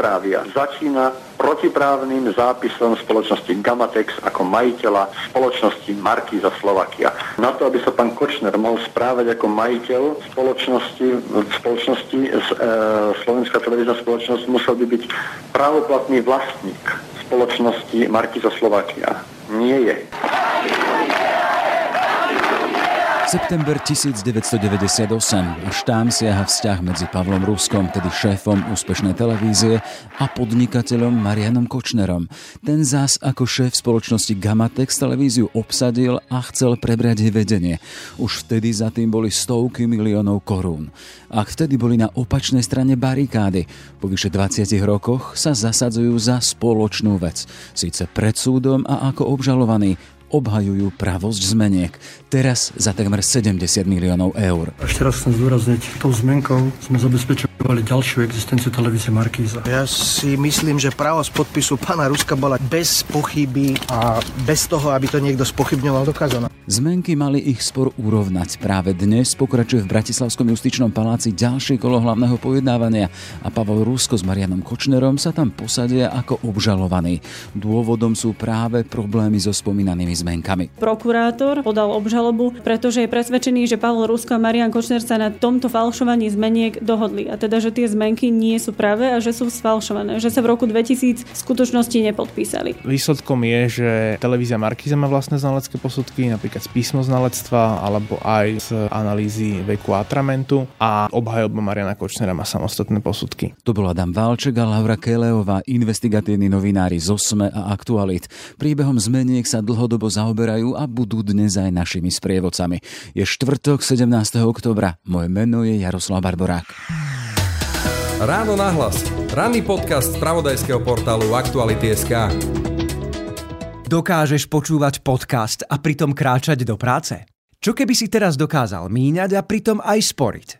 správy začína protiprávnym zápisom spoločnosti Gamatex ako majiteľa spoločnosti Markíza Slovakia. Na to, aby sa pán Kočner mohol správať ako majiteľ spoločnosti, spoločnosti e, Slovenská televízna spoločnosť musel by byť právoplatný vlastník spoločnosti Markíza Slovakia. Nie je. September 1998. Až tam siaha vzťah medzi Pavlom Ruskom, tedy šéfom úspešnej televízie, a podnikateľom Marianom Kočnerom. Ten zás ako šéf spoločnosti Gamatex televíziu obsadil a chcel prebrať jej vedenie. Už vtedy za tým boli stovky miliónov korún. Ak vtedy boli na opačnej strane barikády, po vyše 20 rokoch sa zasadzujú za spoločnú vec. Síce pred súdom a ako obžalovaní, obhajujú pravosť zmeniek. Teraz za takmer 70 miliónov eur. Ešte raz chcem zdôrazniť, tou zmenkou sme zabezpečovali ďalšiu existenciu televízie Markíza. Ja si myslím, že pravosť podpisu pána Ruska bola bez pochyby a bez toho, aby to niekto spochybňoval, dokázaná. Zmenky mali ich spor urovnať. Práve dnes pokračuje v Bratislavskom justičnom paláci ďalšie kolo hlavného pojednávania a Pavel Rusko s Marianom Kočnerom sa tam posadia ako obžalovaní. Dôvodom sú práve problémy so spomínanými zmenkami. Prokurátor podal obžalobu, pretože je presvedčený, že Pavel Rusko a Marian Kočner sa na tomto falšovaní zmeniek dohodli. A teda, že tie zmenky nie sú práve a že sú sfalšované. Že sa v roku 2000 v skutočnosti nepodpísali. Výsledkom je, že televízia Markiza má vlastné znalecké posudky, napríklad z písmoznalectva alebo aj z analýzy veku atramentu a obhajoba Mariana Kočnera má samostatné posudky. To bol Adam Valček a Laura Keleová, investigatívni novinári z OSME a Aktualit. Príbehom zmeniek sa dlhodobo zaoberajú a budú dnes aj našimi sprievodcami. Je štvrtok 17. oktobra. Moje meno je Jaroslav Barborák. Ráno nahlas. Ranný podcast z pravodajského portálu Aktuality.sk Dokážeš počúvať podcast a pritom kráčať do práce? Čo keby si teraz dokázal míňať a pritom aj sporiť?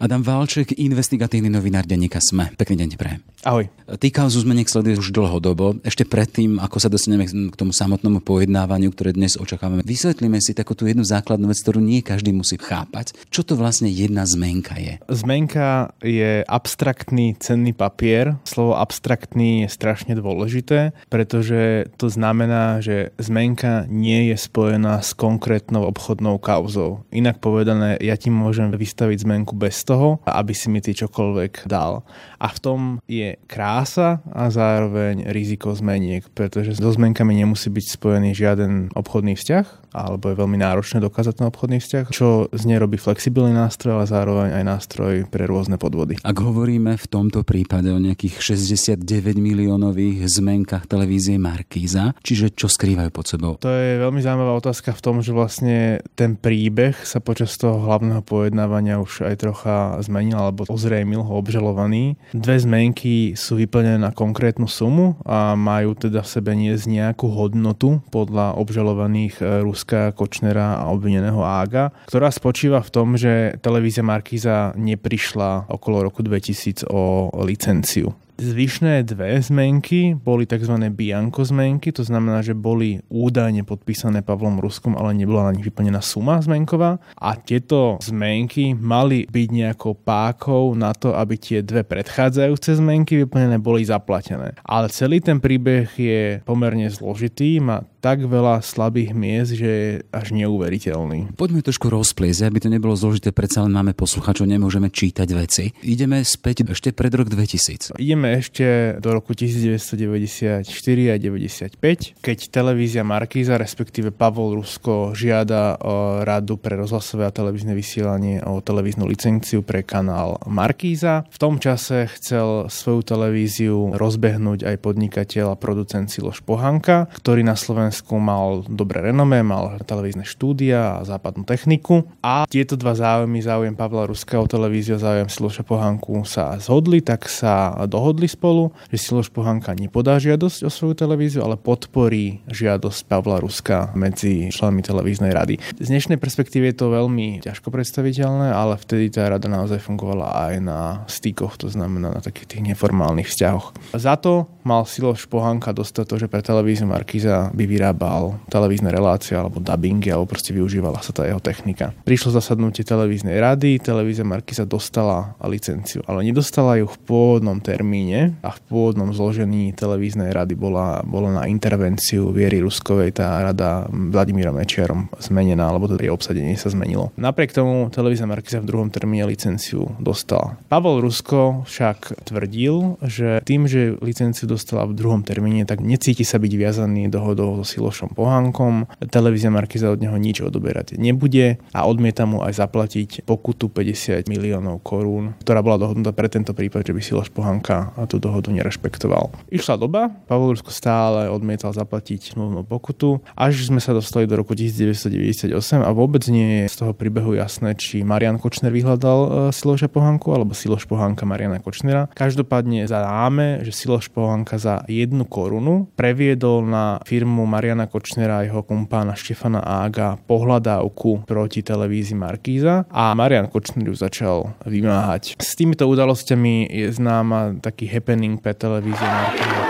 Adam Valček, investigatívny novinár denníka SME. Pekný deň pre. Ahoj. Ty kauzu zmeniek sleduješ už dlhodobo. Ešte predtým, ako sa dostaneme k tomu samotnému pojednávaniu, ktoré dnes očakávame, vysvetlíme si takú tú jednu základnú vec, ktorú nie každý musí chápať. Čo to vlastne jedna zmenka je? Zmenka je abstraktný cenný papier. Slovo abstraktný je strašne dôležité, pretože to znamená, že zmenka nie je spojená s konkrétnou obchodnou kauzou. Inak povedané, ja ti môžem vystaviť zmenku bez toho, aby si mi ty čokoľvek dal. A v tom je krása a zároveň riziko zmeniek, pretože so zmenkami nemusí byť spojený žiaden obchodný vzťah, alebo je veľmi náročné dokázať ten obchodný vzťah, čo z nej robí flexibilný nástroj, ale zároveň aj nástroj pre rôzne podvody. Ak hovoríme v tomto prípade o nejakých 69 miliónových zmenkách televízie Markíza, čiže čo skrývajú pod sebou? To je veľmi zaujímavá otázka v tom, že vlastne ten príbeh sa počas toho hlavného pojednávania už aj trocha zmenil alebo ozrejmil ho obžalovaný. Dve zmenky sú vyplnené na konkrétnu sumu a majú teda v sebe niesť nejakú hodnotu podľa obžalovaných Rus Ruska, Kočnera a obvineného Ága, ktorá spočíva v tom, že televízia Markíza neprišla okolo roku 2000 o licenciu. Zvyšné dve zmenky boli tzv. bianko zmenky, to znamená, že boli údajne podpísané Pavlom Ruskom, ale nebola na nich vyplnená suma zmenková. A tieto zmenky mali byť nejakou pákou na to, aby tie dve predchádzajúce zmenky vyplnené boli zaplatené. Ale celý ten príbeh je pomerne zložitý, má tak veľa slabých miest, že je až neuveriteľný. Poďme trošku rozpliesť, aby to nebolo zložité, predsa len máme posluchačov, nemôžeme čítať veci. Ideme späť ešte pred rok 2000. Ideme ešte do roku 1994 a 95, keď televízia Markíza, respektíve Pavol Rusko žiada o radu pre rozhlasové a televízne vysielanie o televíznu licenciu pre kanál Markíza. V tom čase chcel svoju televíziu rozbehnúť aj podnikateľ a producent Siloš Pohanka, ktorý na Slovensku Slovensku mal dobré renome, mal televízne štúdia a západnú techniku a tieto dva záujmy, záujem Pavla Ruského televíziu a záujem Siloša Pohanku sa zhodli, tak sa dohodli spolu, že Siloš Pohanka nepodá žiadosť o svoju televíziu, ale podporí žiadosť Pavla Ruska medzi členmi televíznej rady. Z dnešnej perspektívy je to veľmi ťažko predstaviteľné, ale vtedy tá rada naozaj fungovala aj na stykoch, to znamená na takých tých neformálnych vzťahoch. Za to mal Siloš Pohanka dostať to, že pre televíziu Markiza by vyrábal televízne relácie alebo dubbingy alebo proste využívala sa tá jeho technika. Prišlo zasadnutie televíznej rady, televízia Markiza dostala licenciu, ale nedostala ju v pôvodnom termíne a v pôvodnom zložení televíznej rady bola, bola na intervenciu Viery Ruskovej tá rada Vladimírom Mečiarom zmenená, alebo to jej obsadenie sa zmenilo. Napriek tomu televízia Markiza v druhom termíne licenciu dostala. Pavel Rusko však tvrdil, že tým, že licenciu dostala v druhom termíne, tak necíti sa byť viazaný dohodou so Silošom Pohánkom. Televízia Markiza od neho nič odoberať nebude a odmieta mu aj zaplatiť pokutu 50 miliónov korún, ktorá bola dohodnutá pre tento prípad, že by Siloš Pohánka tú dohodu nerešpektoval. Išla doba, Pavel Rusko stále odmietal zaplatiť smluvnú pokutu, až sme sa dostali do roku 1998 a vôbec nie je z toho príbehu jasné, či Marian Kočner vyhľadal e, Siloša Pohánku alebo Siloš Pohánka Mariana Kočnera. Každopádne zadáme, že Siloš Pohánka za jednu korunu previedol na firmu Mariana Kočnera a jeho kumpána Štefana Ága pohľadávku proti televízii Markíza a Marian Kočner ju začal vymáhať. S týmito udalosťami je známa taký happening pre televízie Markíza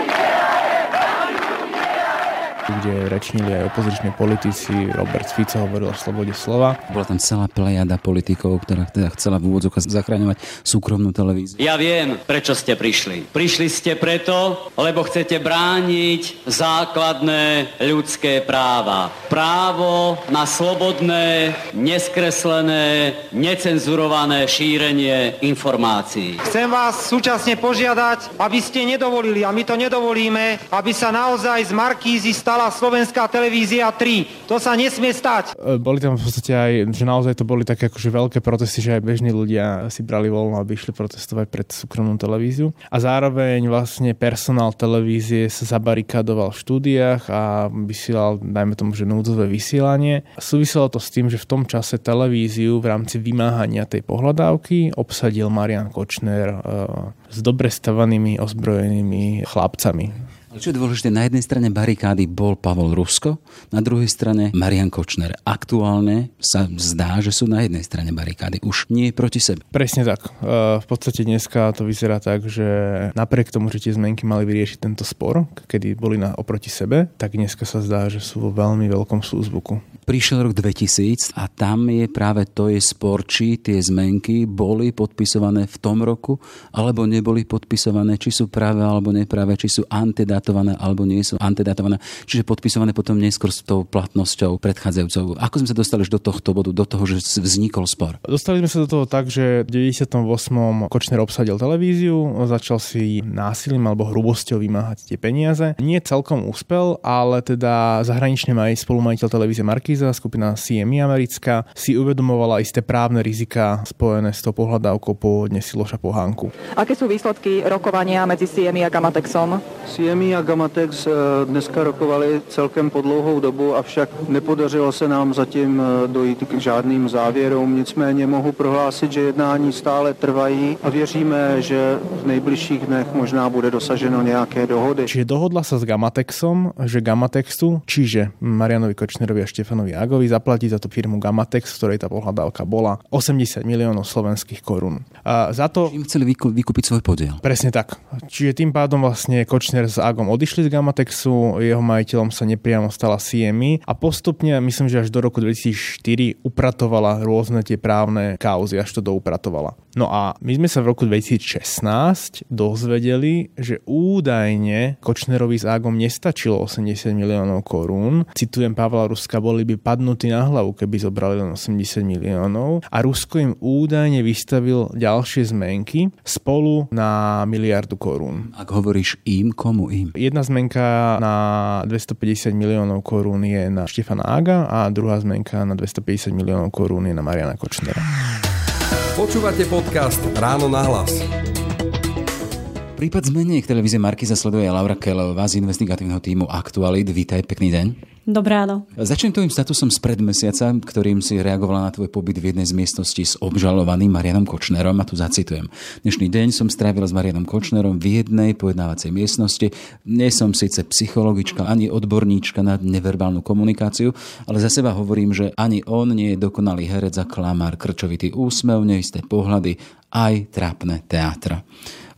kde rečnili aj opoziční politici. Robert Fico hovoril o slobode slova. Bola tam celá plejada politikov, ktorá teda chcela v úvodzovkách zachraňovať súkromnú televíziu. Ja viem, prečo ste prišli. Prišli ste preto, lebo chcete brániť základné ľudské práva. Právo na slobodné, neskreslené, necenzurované šírenie informácií. Chcem vás súčasne požiadať, aby ste nedovolili, a my to nedovolíme, aby sa naozaj z Markízy stala vysielala slovenská televízia 3. To sa nesmie stať. E, boli tam v podstate aj, že naozaj to boli také akože veľké protesty, že aj bežní ľudia si brali voľno, aby išli protestovať pred súkromnú televíziu. A zároveň vlastne personál televízie sa zabarikadoval v štúdiách a vysielal, dajme tomu, že núdzové vysielanie. Súviselo to s tým, že v tom čase televíziu v rámci vymáhania tej pohľadávky obsadil Marian Kočner uh, s dobre stavanými ozbrojenými chlapcami čo je dôležité, na jednej strane barikády bol Pavol Rusko, na druhej strane Marian Kočner. Aktuálne sa zdá, že sú na jednej strane barikády, už nie proti sebe. Presne tak. E, v podstate dneska to vyzerá tak, že napriek tomu, že tie zmenky mali vyriešiť tento spor, kedy boli na, oproti sebe, tak dneska sa zdá, že sú vo veľmi veľkom súzvuku. Prišiel rok 2000 a tam je práve to je spor, či tie zmenky boli podpisované v tom roku, alebo neboli podpisované, či sú práve alebo nepráve, či sú antidá datované alebo nie sú antedatované, čiže podpisované potom neskôr s tou platnosťou predchádzajúcou. Ako sme sa dostali do tohto bodu, do toho, že vznikol spor? Dostali sme sa do toho tak, že v 98. Kočner obsadil televíziu, začal si násilím alebo hrubosťou vymáhať tie peniaze. Nie celkom úspel, ale teda zahranične aj spolumajiteľ televízie Markiza, skupina CMI americká, si uvedomovala isté právne rizika spojené s tou pohľadávkou pôvodne Siloša Pohánku. Aké sú výsledky rokovania medzi CMI a Gamatexom? CMI a Gamatex eh, dneska rokovali celkem po dlouhou dobu, avšak nepodařilo se nám zatím eh, dojít k žádným závěrům. Nicméně mohu prohlásit, že jednání stále trvají a věříme, že v nejbližších dnech možná bude dosaženo nějaké dohody. Čiže dohodla sa s Gamatexom, že Gamatexu, čiže Marianovi Kočnerovi a Štefanovi Agovi zaplatí za tú firmu Gamatex, v ktorej tá pohľadávka bola 80 miliónov slovenských korún. A za to... Čiže im chceli vykúpiť svoj podiel. Presne tak. Čiže tým pádom vlastne Kočner s Agom Agom odišli z Gamatexu, jeho majiteľom sa nepriamo stala CMI a postupne, myslím, že až do roku 2004 upratovala rôzne tie právne kauzy, až to doupratovala. No a my sme sa v roku 2016 dozvedeli, že údajne Kočnerovi s Ágom nestačilo 80 miliónov korún. Citujem Pavla Ruska, boli by padnutí na hlavu, keby zobrali len 80 miliónov. A Rusko im údajne vystavil ďalšie zmenky spolu na miliardu korún. Ak hovoríš im, komu im? Jedna zmenka na 250 miliónov korún je na Štefana Ága a druhá zmenka na 250 miliónov korún je na Mariana Kočnera. Počúvate podcast Ráno na hlas. Prípad zmeniek televízie Markiza sleduje Laura Kelová z investigatívneho týmu Aktualit. Vítaj, pekný deň. Dobré ráno. Začnem tvojim statusom spred mesiaca, ktorým si reagovala na tvoj pobyt v jednej z miestností s obžalovaným Marianom Kočnerom a tu zacitujem. Dnešný deň som strávila s Marianom Kočnerom v jednej pojednávacej miestnosti. Nie som síce psychologička ani odborníčka na neverbálnu komunikáciu, ale za seba hovorím, že ani on nie je dokonalý herec a klamár, krčovitý úsmev, neisté pohľady, aj trápne teátra.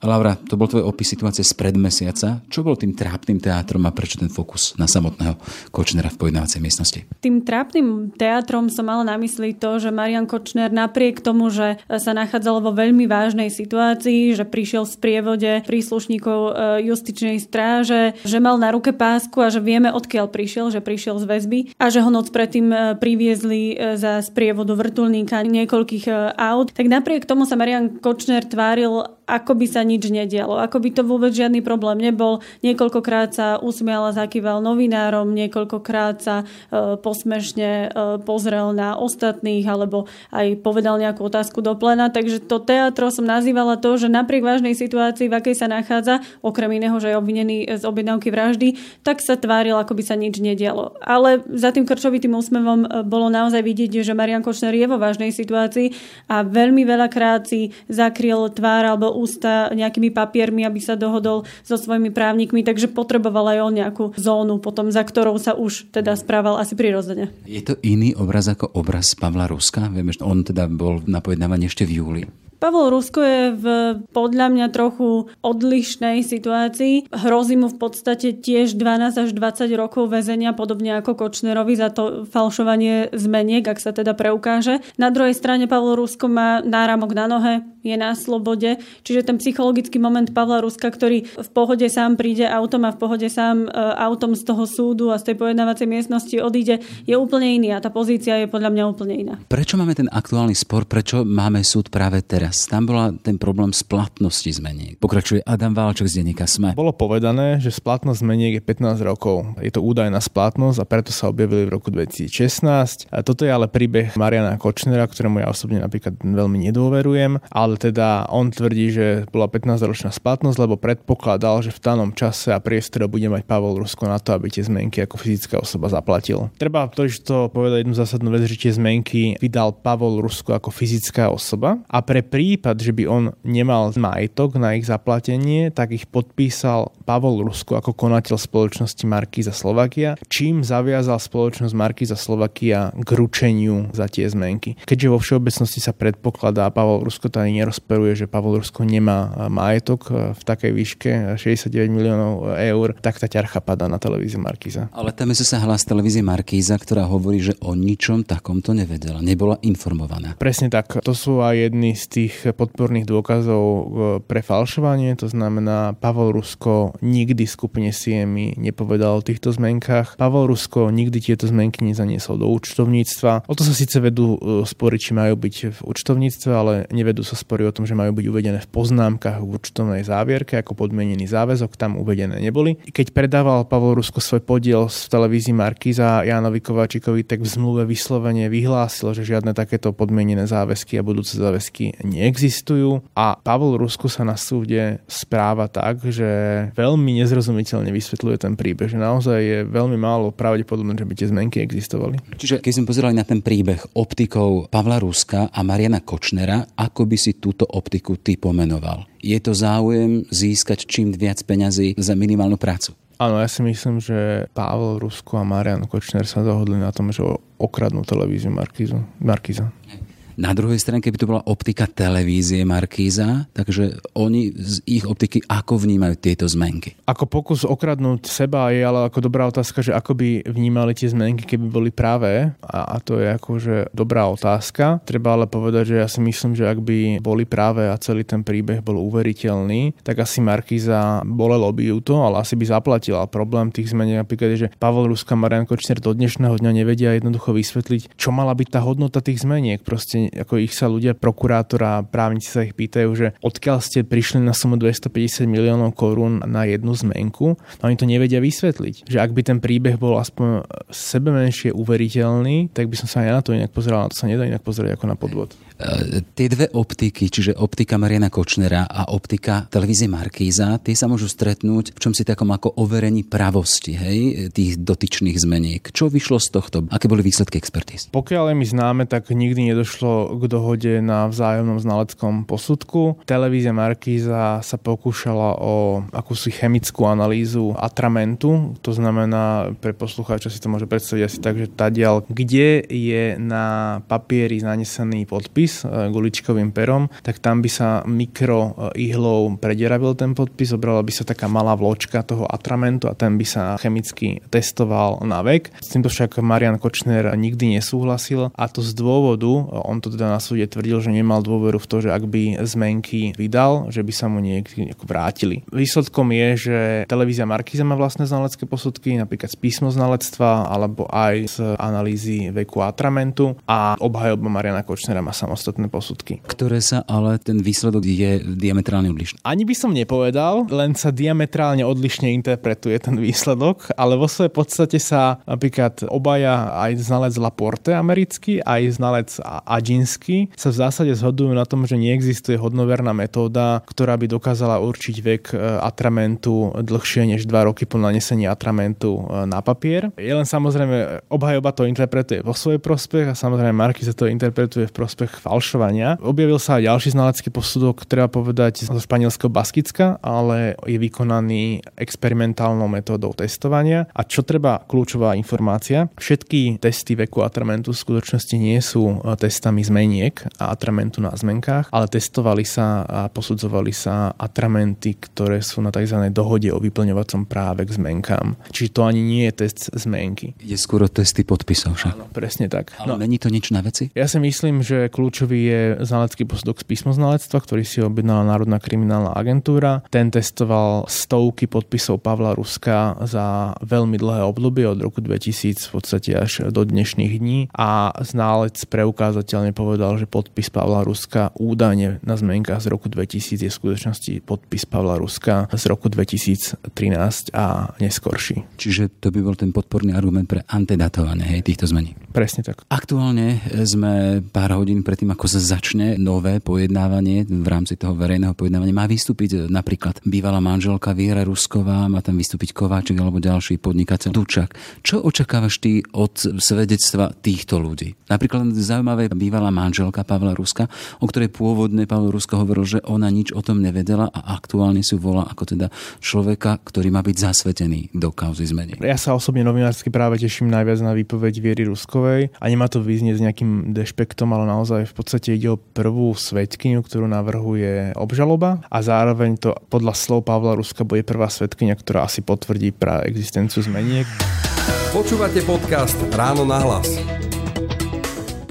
Laura, to bol tvoj opis situácie spred mesiaca. Čo bol tým trápnym teátrom a prečo ten fokus na samotného Kočnera v pojednávacej miestnosti? Tým trápnym teátrom som mala na mysli to, že Marian Kočner napriek tomu, že sa nachádzal vo veľmi vážnej situácii, že prišiel v sprievode príslušníkov e, justičnej stráže, že mal na ruke pásku a že vieme, odkiaľ prišiel, že prišiel z väzby a že ho noc predtým e, priviezli e, za sprievodu vrtulníka niekoľkých aut, tak napriek tomu sa Marian Kočner tváril, ako by sa nič nedialo. Ako by to vôbec žiadny problém nebol. Niekoľkokrát sa usmial a zakýval novinárom, niekoľkokrát sa e, posmešne e, pozrel na ostatných alebo aj povedal nejakú otázku do plena. Takže to teatro som nazývala to, že napriek vážnej situácii, v akej sa nachádza, okrem iného, že je obvinený z objednávky vraždy, tak sa tváril, ako by sa nič nedialo. Ale za tým krčovitým úsmevom e, bolo naozaj vidieť, že Marian Kočner je vo vážnej situácii a veľmi veľakrát si zakryl tvár alebo ústa nejakými papiermi, aby sa dohodol so svojimi právnikmi, takže potreboval aj on nejakú zónu potom, za ktorou sa už teda správal asi prirodzene. Je to iný obraz ako obraz Pavla Ruska? Vieme, že on teda bol na pojednávaní ešte v júli. Pavol Rusko je v podľa mňa trochu odlišnej situácii. Hrozí mu v podstate tiež 12 až 20 rokov väzenia, podobne ako Kočnerovi za to falšovanie zmeniek, ak sa teda preukáže. Na druhej strane Pavol Rusko má náramok na nohe, je na slobode, čiže ten psychologický moment Pavla Ruska, ktorý v pohode sám príde autom a v pohode sám e, autom z toho súdu a z tej pojednávacej miestnosti odíde, je úplne iný a tá pozícia je podľa mňa úplne iná. Prečo máme ten aktuálny spor? Prečo máme súd práve teraz? teraz. Tam bola ten problém splatnosti zmeniek. Pokračuje Adam Válček z denníka SME. Bolo povedané, že splatnosť zmeniek je 15 rokov. Je to údajná splatnosť a preto sa objavili v roku 2016. A toto je ale príbeh Mariana Kočnera, ktorému ja osobne napríklad veľmi nedôverujem, ale teda on tvrdí, že bola 15-ročná splatnosť, lebo predpokladal, že v danom čase a priestore bude mať Pavol Rusko na to, aby tie zmenky ako fyzická osoba zaplatil. Treba to, že to povedať jednu zásadnú vec, že tie zmenky vydal Pavol Rusko ako fyzická osoba a pre prípad, že by on nemal majetok na ich zaplatenie, tak ich podpísal Pavol Rusko ako konateľ spoločnosti Markíza Slovakia, čím zaviazal spoločnosť Markíza Slovakia k ručeniu za tie zmenky. Keďže vo všeobecnosti sa predpokladá, a Pavol Rusko to ani nerozperuje, že Pavol Rusko nemá majetok v takej výške 69 miliónov eur, tak tá ťarcha padá na televíziu Markíza. Ale tam sa hlas televízie Markíza, ktorá hovorí, že o ničom takomto nevedela, nebola informovaná. Presne tak. To sú aj jedny z tých podporných dôkazov e, pre falšovanie, to znamená Pavol Rusko nikdy skupine Siemi nepovedal o týchto zmenkách. Pavol Rusko nikdy tieto zmenky nezaniesol do účtovníctva. O to sa síce vedú e, spory, či majú byť v účtovníctve, ale nevedú sa spory o tom, že majú byť uvedené v poznámkach v účtovnej závierke ako podmienený záväzok, tam uvedené neboli. Keď predával Pavol Rusko svoj podiel v televízii Markiza Jánovi Kováčikovi, tak v zmluve vyslovene vyhlásil, že žiadne takéto podmienené záväzky a budúce záväzky neexistujú a Pavol Rusku sa na súde správa tak, že veľmi nezrozumiteľne vysvetľuje ten príbeh, že naozaj je veľmi málo pravdepodobné, že by tie zmenky existovali. Čiže keď sme pozerali na ten príbeh optikou Pavla Ruska a Mariana Kočnera, ako by si túto optiku ty pomenoval? Je to záujem získať čím viac peňazí za minimálnu prácu? Áno, ja si myslím, že Pavel Rusko a Marian Kočner sa dohodli na tom, že okradnú televíziu Markiza. Markiza. Na druhej strane, keby to bola optika televízie Markíza, takže oni z ich optiky ako vnímajú tieto zmenky? Ako pokus okradnúť seba je ale ako dobrá otázka, že ako by vnímali tie zmenky, keby boli práve. A, a to je akože dobrá otázka. Treba ale povedať, že ja si myslím, že ak by boli práve a celý ten príbeh bol uveriteľný, tak asi Markíza bolelo by ju to, ale asi by zaplatila. Problém tých zmeniek napríklad je, že Pavel Ruska a Marian Kočner do dnešného dňa nevedia jednoducho vysvetliť, čo mala byť tá hodnota tých zmeniek. Proste ako ich sa ľudia, prokurátora právnici sa ich pýtajú, že odkiaľ ste prišli na sumu 250 miliónov korún na jednu zmenku, no oni to nevedia vysvetliť. Že ak by ten príbeh bol aspoň sebe menšie uveriteľný, tak by som sa aj na to inak pozeral, na to sa nedá inak pozerať ako na podvod. Tie dve optiky, čiže optika Mariana Kočnera a optika televízie Markíza, tie sa môžu stretnúť v čom si takom ako overení pravosti hej, tých dotyčných zmeniek. Čo vyšlo z tohto? Aké boli výsledky expertíz? Pokiaľ je mi známe, tak nikdy nedošlo k dohode na vzájomnom znaleckom posudku. Televízia Markíza sa pokúšala o akúsi chemickú analýzu atramentu, to znamená, pre poslucháča si to môže predstaviť asi tak, že tadiaľ, kde je na papieri nanesený podpis e, guličkovým perom, tak tam by sa mikro ihlou predieravil ten podpis, obrala by sa taká malá vločka toho atramentu a ten by sa chemicky testoval na vek. S týmto však Marian Kočner nikdy nesúhlasil a to z dôvodu, on to teda na súde tvrdil, že nemal dôveru v to, že ak by zmenky vydal, že by sa mu niekedy vrátili. Výsledkom je, že televízia Markiza má vlastné znalecké posudky, napríklad z písmo znalectva alebo aj z analýzy veku atramentu a obhajoba Mariana Kočnera má samostatné posudky. Ktoré sa ale ten výsledok je diametrálne odlišný. Ani by som nepovedal, len sa diametrálne odlišne interpretuje ten výsledok, ale vo svojej podstate sa napríklad obaja aj znalec Laporte americký, aj znalec Adžinsky sa v zásade zhodujú na tom, že neexistuje hodnoverná metóda, ktorá by dokázala určiť vek e, atramentu dlhšie než 2 roky po nanesení atramentu e, na papier. Je len samozrejme, obhajoba to interpretuje vo svoj prospech a samozrejme Marky sa to interpretuje v prospech falšovania. Objavil sa aj ďalší znalecký posudok, treba povedať zo španielského Baskicka, ale je vykonaný experimentálnou metódou testovania. A čo treba kľúčová informácia, všetky testy veku atramentu v skutočnosti nie sú e, testami zmeniek a atramentu na zmenkách, ale testovali sa a posudzovali sa atramenty, ktoré sú na tzv. dohode o vyplňovacom práve k zmenkám. Čiže to ani nie je test zmenky. Je skôr testy podpisov však. Áno, presne tak. Ale no, není to nič na veci? Ja si myslím, že kľúčový je znalecký posudok z písmoznalectva, ktorý si objednala Národná kriminálna agentúra. Ten testoval stovky podpisov Pavla Ruska za veľmi dlhé obdobie od roku 2000 v podstate až do dnešných dní a ználec preukázateľne povedal, že podpis Pavla Ruska údajne na zmenkách z roku 2000 je v skutočnosti podpis Pavla Ruska z roku 2013 a neskorší. Čiže to by bol ten podporný argument pre antedatovanie hej, týchto zmení. Presne tak. Aktuálne sme pár hodín predtým, ako sa začne nové pojednávanie v rámci toho verejného pojednávania. Má vystúpiť napríklad bývalá manželka Viera Rusková, má tam vystúpiť Kováčik alebo ďalší podnikateľ Dučak. Čo očakávaš ty od svedectva týchto ľudí? Napríklad zaujímavé bývalá manželka Pavla Ruska, o ktorej pôvodne Pavel Rusko hovoril, že ona nič o tom nevedela a aktuálne si volá ako teda človeka, ktorý má byť zasvetený do kauzy zmeny. Ja sa osobne novinársky práve teším najviac na výpoveď Viery Ruskovej a nemá to vyznieť s nejakým dešpektom, ale naozaj v podstate ide o prvú svetkyňu, ktorú navrhuje obžaloba a zároveň to podľa slov Pavla Ruska bude prvá svetkyňa, ktorá asi potvrdí pra existenciu zmeniek. Počúvate podcast Ráno na hlas.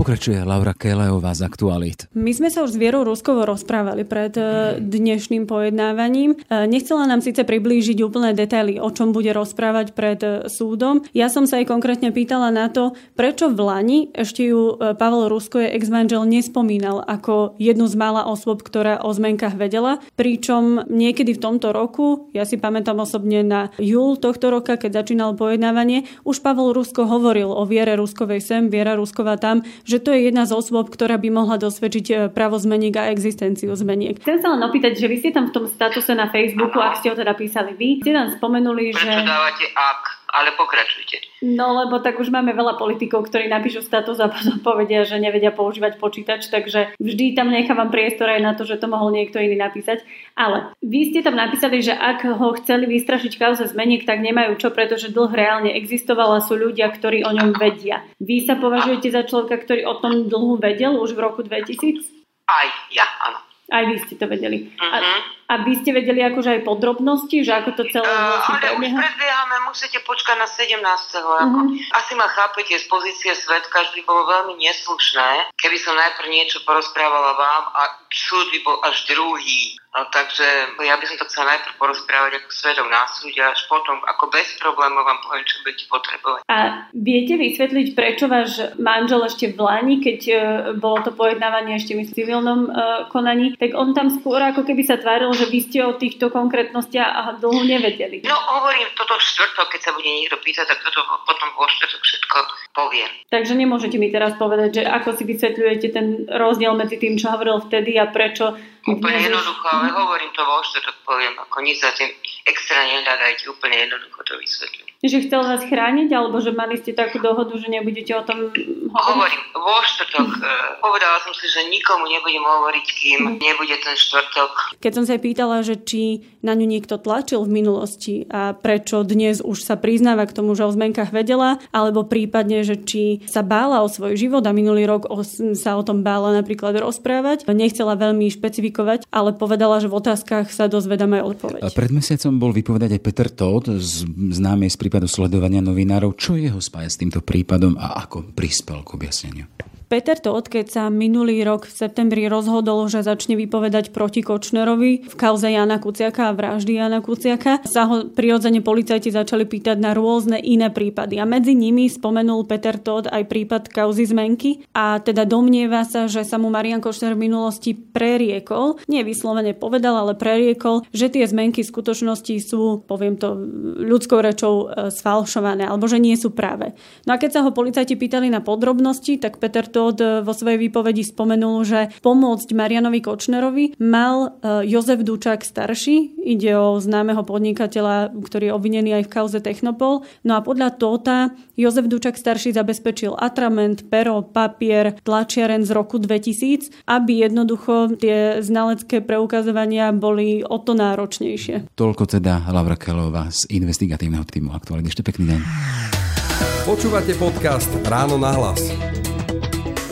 Pokračuje Laura Kelejová z Aktualit. My sme sa už s Vierou Ruskovo rozprávali pred e, dnešným pojednávaním. E, nechcela nám síce priblížiť úplné detaily, o čom bude rozprávať pred e, súdom. Ja som sa aj konkrétne pýtala na to, prečo v Lani ešte ju Pavel Rusko je ex-manžel nespomínal ako jednu z mála osôb, ktorá o zmenkách vedela. Pričom niekedy v tomto roku, ja si pamätám osobne na júl tohto roka, keď začínal pojednávanie, už Pavel Rusko hovoril o Viere Ruskovej sem, Viera Rusková tam, že to je jedna z osôb, ktorá by mohla dosvedčiť e, právo zmeniek a existenciu zmeniek. Chcem sa len opýtať, že vy ste tam v tom statuse na Facebooku, ano. ak ste ho teda písali vy, ste tam spomenuli, Prečo že... Prečo dávate ak? Ale pokračujte. No lebo tak už máme veľa politikov, ktorí napíšu status a potom povedia, že nevedia používať počítač, takže vždy tam nechávam priestor aj na to, že to mohol niekto iný napísať. Ale vy ste tam napísali, že ak ho chceli vystrašiť kauze zmeniek, tak nemajú čo, pretože dlh reálne existoval a sú ľudia, ktorí o ňom vedia. Vy sa považujete za človeka, ktorý o tom dlhu vedel už v roku 2000? Aj ja, áno. Aj vy ste to vedeli. Uh-huh. A, a vy ste vedeli akože aj podrobnosti, že ako to celé uh, Ale už predbiehame, musíte počkať na 17. Uh-huh. Asi ma chápete z pozície svetka, že by bolo veľmi neslušné, keby som najprv niečo porozprávala vám a súd by bol až druhý. No, takže ja by som to chcela najprv porozprávať ako svedok na súde, až potom ako bez problémov vám poviem, čo budete potrebovať. A viete vysvetliť, prečo váš manžel ešte v Lani, keď uh, bolo to pojednávanie ešte v civilnom uh, konaní, tak on tam skôr ako keby sa tváril, že vy ste o týchto konkrétnostiach a dlho nevedeli. No hovorím toto v štvrtok, keď sa bude niekto pýtať, tak toto potom vo štvrtok všetko poviem. Takže nemôžete mi teraz povedať, že ako si vysvetľujete ten rozdiel medzi tým, čo hovoril vtedy a prečo Úplne jednoducho, ale hovorím to vo štvrtok, poviem, ako nič za tým extra nedádajte, úplne jednoducho to vysvetlím. Že chcel vás chrániť, alebo že mali ste takú dohodu, že nebudete o tom hovoriť? Hovorím, vo štvrtok. Mm. Povedala som si, že nikomu nebudem hovoriť, kým mm. nebude ten štvrtok. Keď som sa aj pýtala, že či na ňu niekto tlačil v minulosti a prečo dnes už sa priznáva k tomu, že o zmenkách vedela, alebo prípadne, že či sa bála o svoj život a minulý rok o, sa o tom bála napríklad rozprávať. Nechcela veľmi špecifikovať, ale povedala, že v otázkach sa dozvedám aj odpoveď. Pred mesiacom bol vypovedať aj Peter Todd, známy z prípadu sledovania novinárov. Čo jeho spája s týmto prípadom a ako prispel k objasneniu? Peter Todt, keď sa minulý rok v septembri rozhodol, že začne vypovedať proti Kočnerovi v kauze Jana Kuciaka a vraždy Jana Kuciaka, sa ho prirodzene policajti začali pýtať na rôzne iné prípady. A medzi nimi spomenul Peter Todt aj prípad kauzy zmenky a teda domnieva sa, že sa mu Marian Kočner v minulosti preriekol, nie vyslovene povedal, ale preriekol, že tie zmenky v skutočnosti sú, poviem to ľudskou rečou, e, sfalšované alebo že nie sú práve. No a keď sa ho policajti pýtali na podrobnosti, tak Peter Todt Todd vo svojej výpovedi spomenul, že pomôcť Marianovi Kočnerovi mal e, Jozef Dučák starší, ide o známeho podnikateľa, ktorý je obvinený aj v kauze Technopol. No a podľa Tóta Jozef Dučák starší zabezpečil atrament, pero, papier, tlačiaren z roku 2000, aby jednoducho tie znalecké preukazovania boli o to náročnejšie. Toľko teda Laura Kelová z investigatívneho týmu Aktuálne. Ešte pekný deň. Počúvate podcast Ráno na hlas.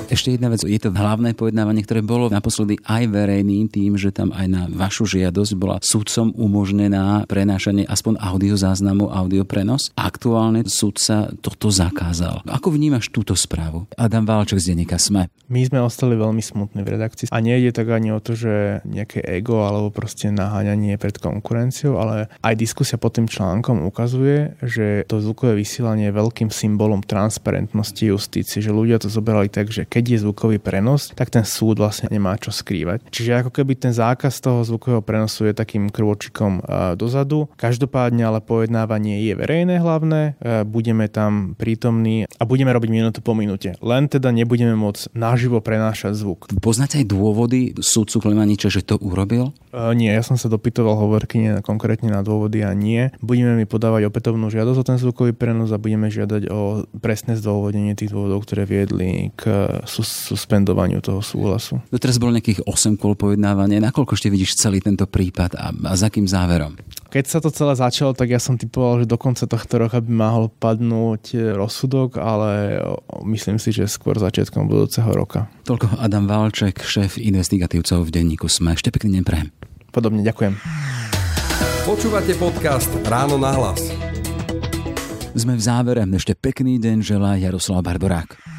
Ešte jedna vec, je to hlavné pojednávanie, ktoré bolo naposledy aj verejným tým, že tam aj na vašu žiadosť bola sudcom umožnená prenášanie aspoň audio záznamu, audio prenos. Aktuálne sudca toto zakázal. Ako vnímaš túto správu? Adam Válček z denníka SME. My sme ostali veľmi smutní v redakcii a nejde tak ani o to, že nejaké ego alebo proste naháňanie pred konkurenciou, ale aj diskusia pod tým článkom ukazuje, že to zvukové vysielanie je veľkým symbolom transparentnosti justície, že ľudia to zoberali tak, že keď keď je zvukový prenos, tak ten súd vlastne nemá čo skrývať. Čiže ako keby ten zákaz toho zvukového prenosu je takým krôčikom dozadu. Každopádne ale pojednávanie je verejné hlavné, budeme tam prítomní a budeme robiť minútu po minúte. Len teda nebudeme môcť naživo prenášať zvuk. Poznáte aj dôvody súdcu Klemaniča, že to urobil? Uh, nie, ja som sa dopytoval hovorkyne konkrétne na dôvody a nie. Budeme mi podávať opätovnú žiadosť o ten zvukový prenos a budeme žiadať o presné zdôvodnenie tých dôvodov, ktoré viedli k suspendovaniu toho súhlasu. Doteraz bolo nejakých 8 kôl pojednávania. Nakoľko ešte vidíš celý tento prípad a, a za akým záverom? Keď sa to celé začalo, tak ja som typoval, že do konca tohto roka by mohol padnúť rozsudok, ale myslím si, že skôr začiatkom budúceho roka. Toľko Adam Valček, šéf investigatívcov v denníku SME. Ešte pekný deň prejem. Podobne, ďakujem. Počúvate podcast Ráno na hlas. Sme v závere. Ešte pekný deň želá Jaroslav Barborák.